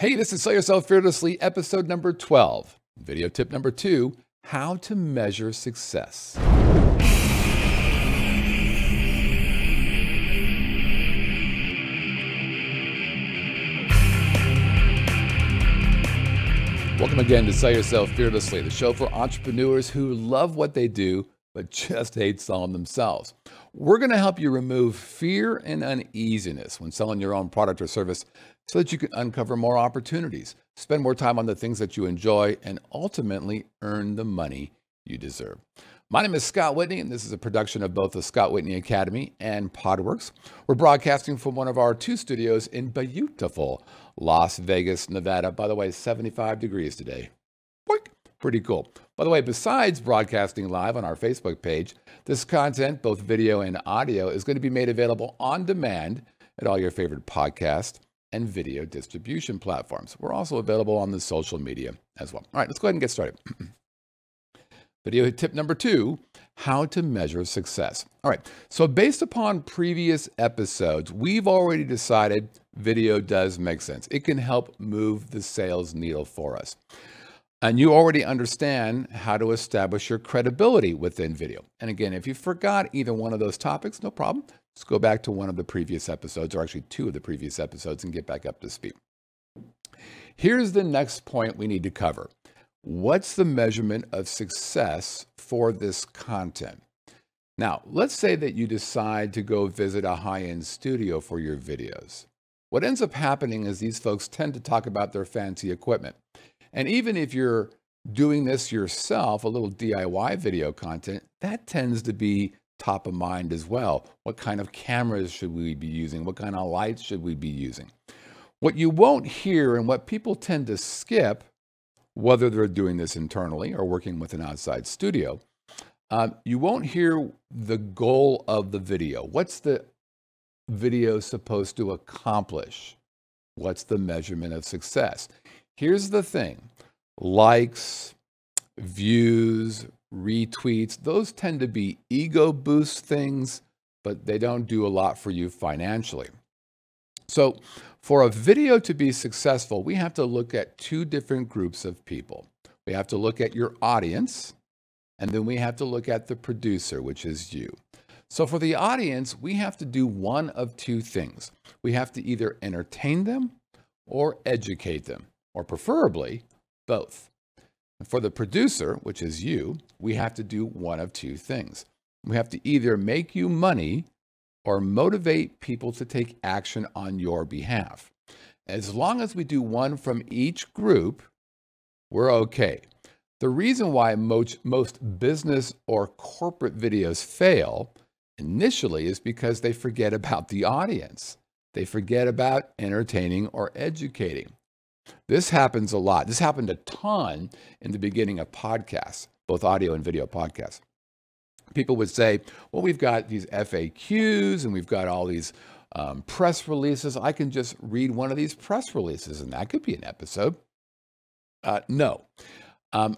Hey, this is Sell Yourself Fearlessly, episode number 12. Video tip number two how to measure success. Welcome again to Sell Yourself Fearlessly, the show for entrepreneurs who love what they do but just hate selling themselves. We're going to help you remove fear and uneasiness when selling your own product or service so that you can uncover more opportunities, spend more time on the things that you enjoy, and ultimately earn the money you deserve. My name is Scott Whitney, and this is a production of both the Scott Whitney Academy and Podworks. We're broadcasting from one of our two studios in beautiful Las Vegas, Nevada. By the way, 75 degrees today. Boink. Pretty cool. By the way, besides broadcasting live on our Facebook page, this content, both video and audio, is going to be made available on demand at all your favorite podcast and video distribution platforms. We're also available on the social media as well. All right, let's go ahead and get started. Video tip number two how to measure success. All right, so based upon previous episodes, we've already decided video does make sense. It can help move the sales needle for us. And you already understand how to establish your credibility within video. And again, if you forgot either one of those topics, no problem. Just go back to one of the previous episodes, or actually two of the previous episodes, and get back up to speed. Here's the next point we need to cover What's the measurement of success for this content? Now, let's say that you decide to go visit a high end studio for your videos. What ends up happening is these folks tend to talk about their fancy equipment. And even if you're doing this yourself, a little DIY video content, that tends to be top of mind as well. What kind of cameras should we be using? What kind of lights should we be using? What you won't hear and what people tend to skip whether they're doing this internally or working with an outside studio, um, you won't hear the goal of the video. What's the video supposed to accomplish? What's the measurement of success? Here's the thing likes, views, retweets, those tend to be ego boost things, but they don't do a lot for you financially. So, for a video to be successful, we have to look at two different groups of people. We have to look at your audience, and then we have to look at the producer, which is you. So, for the audience, we have to do one of two things. We have to either entertain them or educate them, or preferably both. For the producer, which is you, we have to do one of two things. We have to either make you money or motivate people to take action on your behalf. As long as we do one from each group, we're okay. The reason why most, most business or corporate videos fail initially is because they forget about the audience. They forget about entertaining or educating. This happens a lot. This happened a ton in the beginning of podcasts, both audio and video podcasts people would say, well, we've got these FAQs and we've got all these um, press releases. I can just read one of these press releases and that could be an episode. Uh, no. Um,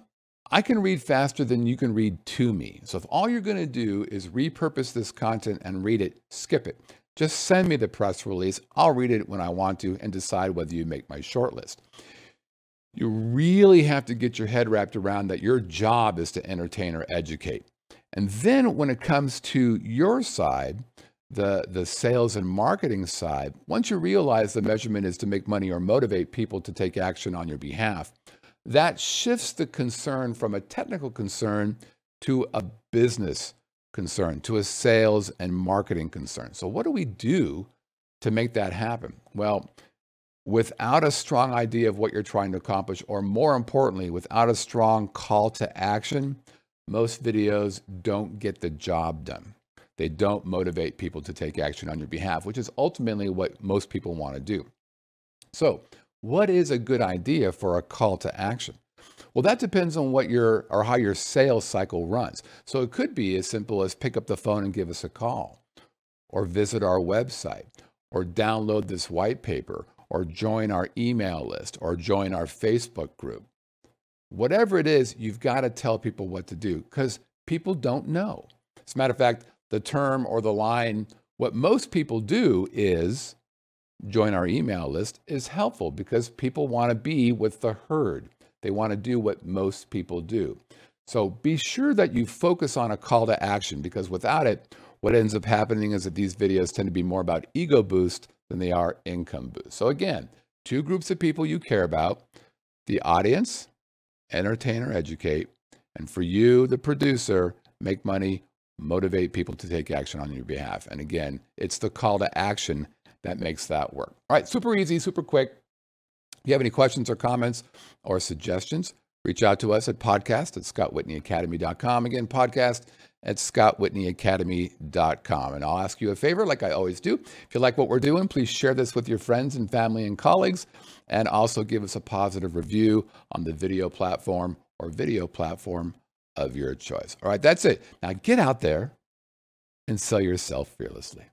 I can read faster than you can read to me. So if all you're going to do is repurpose this content and read it, skip it. Just send me the press release. I'll read it when I want to and decide whether you make my shortlist. You really have to get your head wrapped around that your job is to entertain or educate. And then when it comes to your side, the, the sales and marketing side, once you realize the measurement is to make money or motivate people to take action on your behalf, that shifts the concern from a technical concern to a business concern, to a sales and marketing concern. So, what do we do to make that happen? Well, without a strong idea of what you're trying to accomplish, or more importantly, without a strong call to action, most videos don't get the job done. They don't motivate people to take action on your behalf, which is ultimately what most people want to do. So, what is a good idea for a call to action? Well, that depends on what your or how your sales cycle runs. So it could be as simple as pick up the phone and give us a call, or visit our website, or download this white paper, or join our email list, or join our Facebook group whatever it is, you've got to tell people what to do because people don't know. As a matter of fact, the term or the line, what most people do is join our email list is helpful because people want to be with the herd. They want to do what most people do. So be sure that you focus on a call to action because without it, what ends up happening is that these videos tend to be more about ego boost than they are income boost. So again, two groups of people you care about the audience, entertain or educate, and for you, the producer, make money, motivate people to take action on your behalf. And again, it's the call to action that makes that work. All right, super easy, super quick. If you have any questions or comments or suggestions, reach out to us at podcast at scottwhitneyacademy.com. Again, podcast at scottwhitneyacademy.com. And I'll ask you a favor, like I always do. If you like what we're doing, please share this with your friends and family and colleagues, and also give us a positive review on the video platform or video platform of your choice. All right, that's it. Now get out there and sell yourself fearlessly.